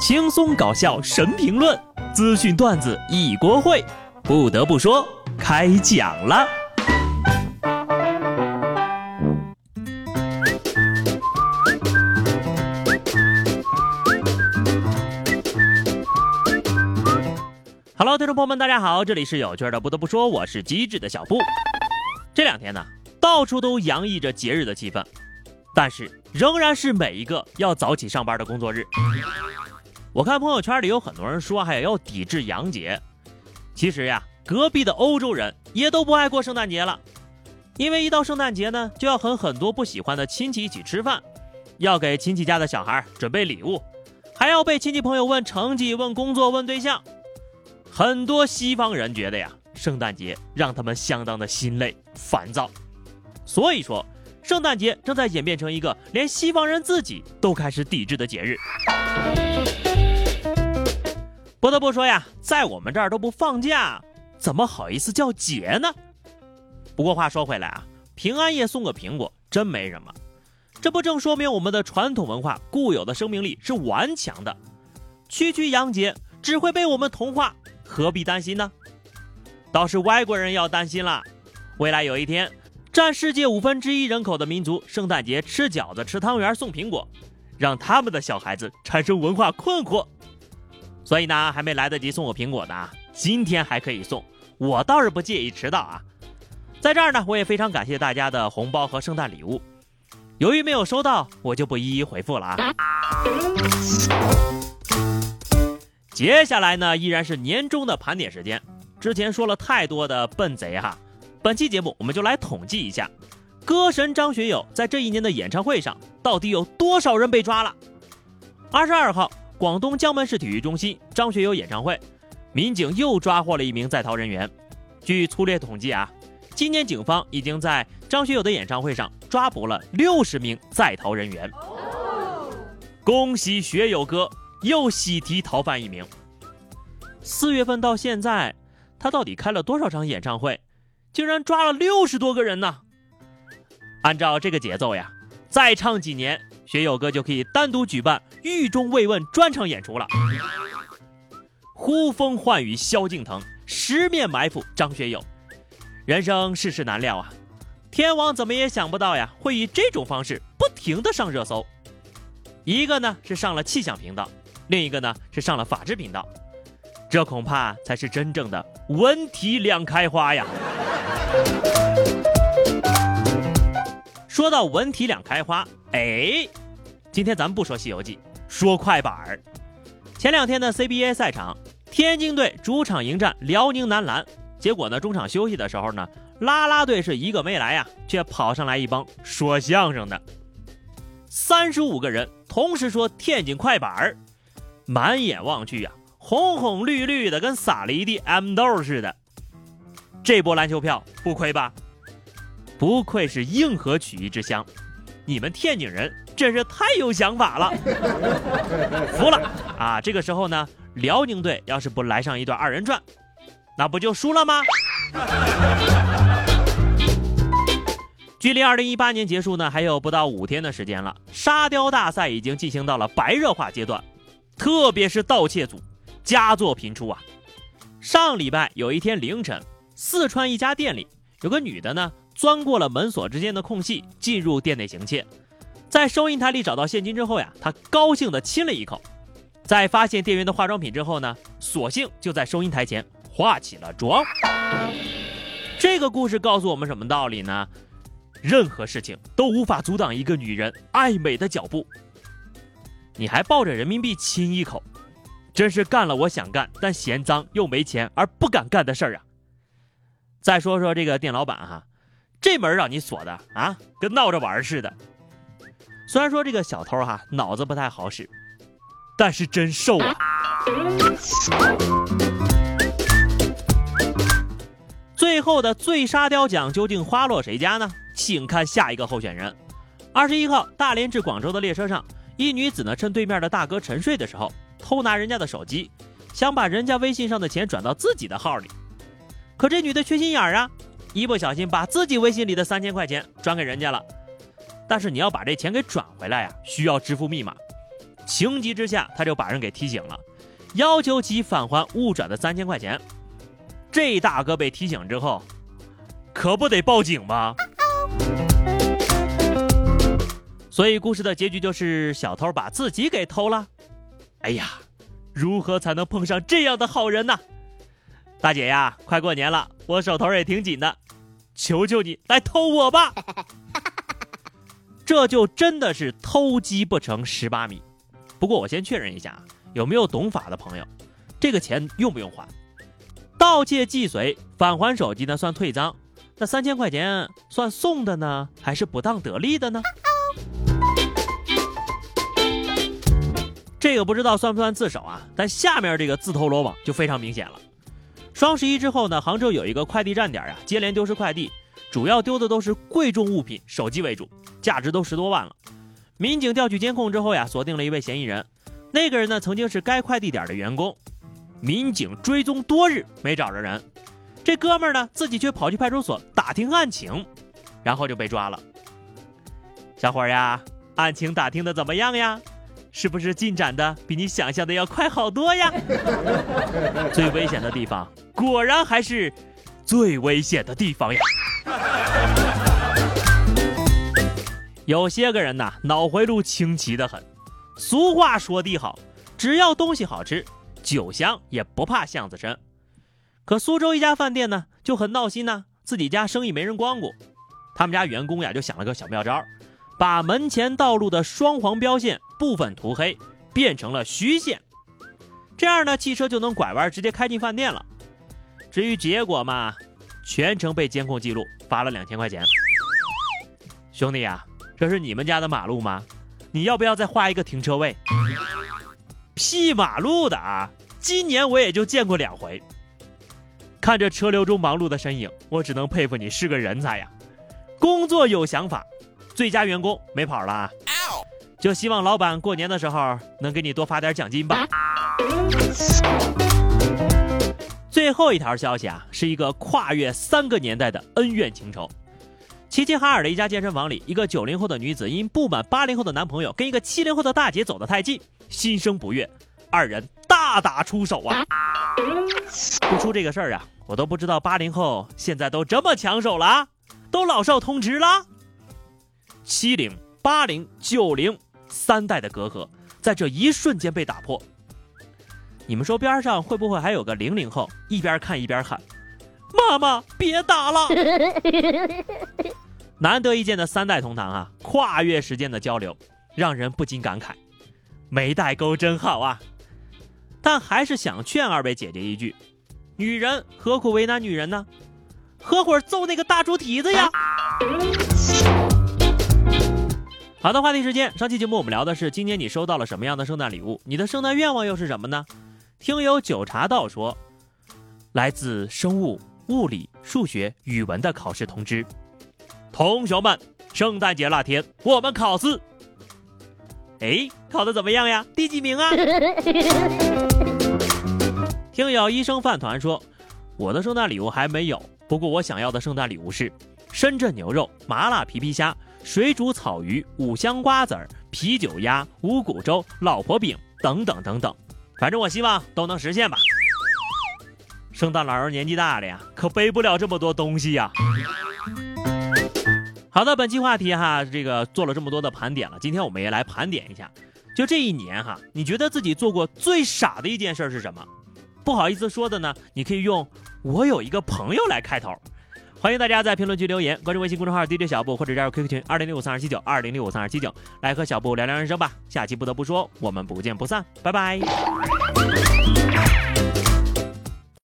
轻松搞笑神评论，资讯段子一锅烩。不得不说，开讲了。Hello，听众朋友们，大家好，这里是有趣的。不得不说，我是机智的小布。这两天呢，到处都洋溢着节日的气氛，但是仍然是每一个要早起上班的工作日。我看朋友圈里有很多人说，还要抵制洋节。其实呀，隔壁的欧洲人也都不爱过圣诞节了，因为一到圣诞节呢，就要和很多不喜欢的亲戚一起吃饭，要给亲戚家的小孩准备礼物，还要被亲戚朋友问成绩、问工作、问对象。很多西方人觉得呀，圣诞节让他们相当的心累、烦躁。所以说，圣诞节正在演变成一个连西方人自己都开始抵制的节日。不得不说呀，在我们这儿都不放假，怎么好意思叫节呢？不过话说回来啊，平安夜送个苹果真没什么，这不正说明我们的传统文化固有的生命力是顽强的？区区洋节只会被我们同化，何必担心呢？倒是外国人要担心了，未来有一天，占世界五分之一人口的民族圣诞节吃饺子、吃汤圆、送苹果，让他们的小孩子产生文化困惑。所以呢，还没来得及送我苹果呢，今天还可以送，我倒是不介意迟到啊。在这儿呢，我也非常感谢大家的红包和圣诞礼物，由于没有收到，我就不一一回复了啊。接下来呢，依然是年终的盘点时间。之前说了太多的笨贼哈，本期节目我们就来统计一下，歌神张学友在这一年的演唱会上，到底有多少人被抓了？二十二号。广东江门市体育中心张学友演唱会，民警又抓获了一名在逃人员。据粗略统计啊，今年警方已经在张学友的演唱会上抓捕了六十名在逃人员。恭喜学友哥又喜提逃犯一名。四月份到现在，他到底开了多少场演唱会？竟然抓了六十多个人呢？按照这个节奏呀，再唱几年。学友哥就可以单独举办狱中慰问专场演出了。呼风唤雨萧敬腾，十面埋伏张学友。人生世事难料啊，天王怎么也想不到呀，会以这种方式不停的上热搜。一个呢是上了气象频道，另一个呢是上了法制频道。这恐怕才是真正的文体两开花呀。说到文体两开花，哎。今天咱们不说《西游记》，说快板儿。前两天的 CBA 赛场，天津队主场迎战辽宁男篮，结果呢，中场休息的时候呢，啦啦队是一个没来呀，却跑上来一帮说相声的，三十五个人同时说天津快板儿，满眼望去呀，红红绿绿的，跟撒了一地 M 豆似的。这波篮球票不亏吧？不愧是硬核曲艺之乡，你们天津人。真是太有想法了，服了啊！这个时候呢，辽宁队要是不来上一段二人转，那不就输了吗？距离二零一八年结束呢，还有不到五天的时间了。沙雕大赛已经进行到了白热化阶段，特别是盗窃组，佳作频出啊！上礼拜有一天凌晨，四川一家店里有个女的呢，钻过了门锁之间的空隙，进入店内行窃。在收银台里找到现金之后呀，他高兴地亲了一口。在发现店员的化妆品之后呢，索性就在收银台前化起了妆。这个故事告诉我们什么道理呢？任何事情都无法阻挡一个女人爱美的脚步。你还抱着人民币亲一口，真是干了我想干但嫌脏又没钱而不敢干的事儿啊！再说说这个店老板哈，这门让你锁的啊，跟闹着玩似的。虽然说这个小偷哈脑子不太好使，但是真瘦啊！最后的最沙雕奖究竟花落谁家呢？请看下一个候选人。二十一号，大连至广州的列车上，一女子呢趁对面的大哥沉睡的时候，偷拿人家的手机，想把人家微信上的钱转到自己的号里。可这女的缺心眼儿啊，一不小心把自己微信里的三千块钱转给人家了。但是你要把这钱给转回来呀，需要支付密码。情急之下，他就把人给提醒了，要求其返还误转的三千块钱。这大哥被提醒之后，可不得报警吗？所以故事的结局就是小偷把自己给偷了。哎呀，如何才能碰上这样的好人呢？大姐呀，快过年了，我手头也挺紧的，求求你来偷我吧！这就真的是偷鸡不成蚀把米。不过我先确认一下，有没有懂法的朋友？这个钱用不用还？盗窃既遂，返还手机呢算退赃，那三千块钱算送的呢，还是不当得利的呢？这个不知道算不算自首啊？但下面这个自投罗网就非常明显了。双十一之后呢，杭州有一个快递站点呀，接连丢失快递，主要丢的都是贵重物品，手机为主，价值都十多万了。民警调取监控之后呀，锁定了一位嫌疑人，那个人呢曾经是该快递点的员工。民警追踪多日没找着人，这哥们儿呢自己却跑去派出所打听案情，然后就被抓了。小伙呀，案情打听的怎么样呀？是不是进展的比你想象的要快好多呀？最危险的地方果然还是最危险的地方呀！有些个人呐，脑回路清奇的很。俗话说得好，只要东西好吃，酒香也不怕巷子深。可苏州一家饭店呢，就很闹心呐，自己家生意没人光顾，他们家员工呀就想了个小妙招。把门前道路的双黄标线部分涂黑，变成了虚线，这样呢，汽车就能拐弯直接开进饭店了。至于结果嘛，全程被监控记录，罚了两千块钱。兄弟呀，这是你们家的马路吗？你要不要再画一个停车位？屁马路的啊！今年我也就见过两回。看着车流中忙碌的身影，我只能佩服你是个人才呀，工作有想法。最佳员工没跑了，就希望老板过年的时候能给你多发点奖金吧。最后一条消息啊，是一个跨越三个年代的恩怨情仇。齐齐哈尔的一家健身房里，一个九零后的女子因不满八零后的男朋友跟一个七零后的大姐走得太近，心生不悦，二人大打出手啊！不出这个事儿啊，我都不知道八零后现在都这么抢手了，都老少通吃了。七零、八零、九零三代的隔阂，在这一瞬间被打破。你们说边上会不会还有个零零后，一边看一边喊：“妈妈，别打了！” 难得一见的三代同堂啊，跨越时间的交流，让人不禁感慨：没代沟真好啊！但还是想劝二位姐姐一句：女人何苦为难女人呢？合伙揍那个大猪蹄子呀！好的，话题时间。上期节目我们聊的是今年你收到了什么样的圣诞礼物？你的圣诞愿望又是什么呢？听友九茶道说，来自生物、物理、数学、语文的考试通知。同学们，圣诞节那天我们考试。哎，考的怎么样呀？第几名啊？听友医生饭团说，我的圣诞礼物还没有，不过我想要的圣诞礼物是深圳牛肉、麻辣皮皮虾。水煮草鱼、五香瓜子儿、啤酒鸭、五谷粥、老婆饼等等等等，反正我希望都能实现吧。圣诞老人年纪大了呀，可背不了这么多东西呀。好的，本期话题哈，这个做了这么多的盘点了，今天我们也来盘点一下，就这一年哈，你觉得自己做过最傻的一件事是什么？不好意思说的呢，你可以用“我有一个朋友”来开头。欢迎大家在评论区留言，关注微信公众号 DJ 小布或者加入 QQ 群二零六五三二七九二零六五三二七九，来和小布聊聊人生吧。下期不得不说，我们不见不散，拜拜。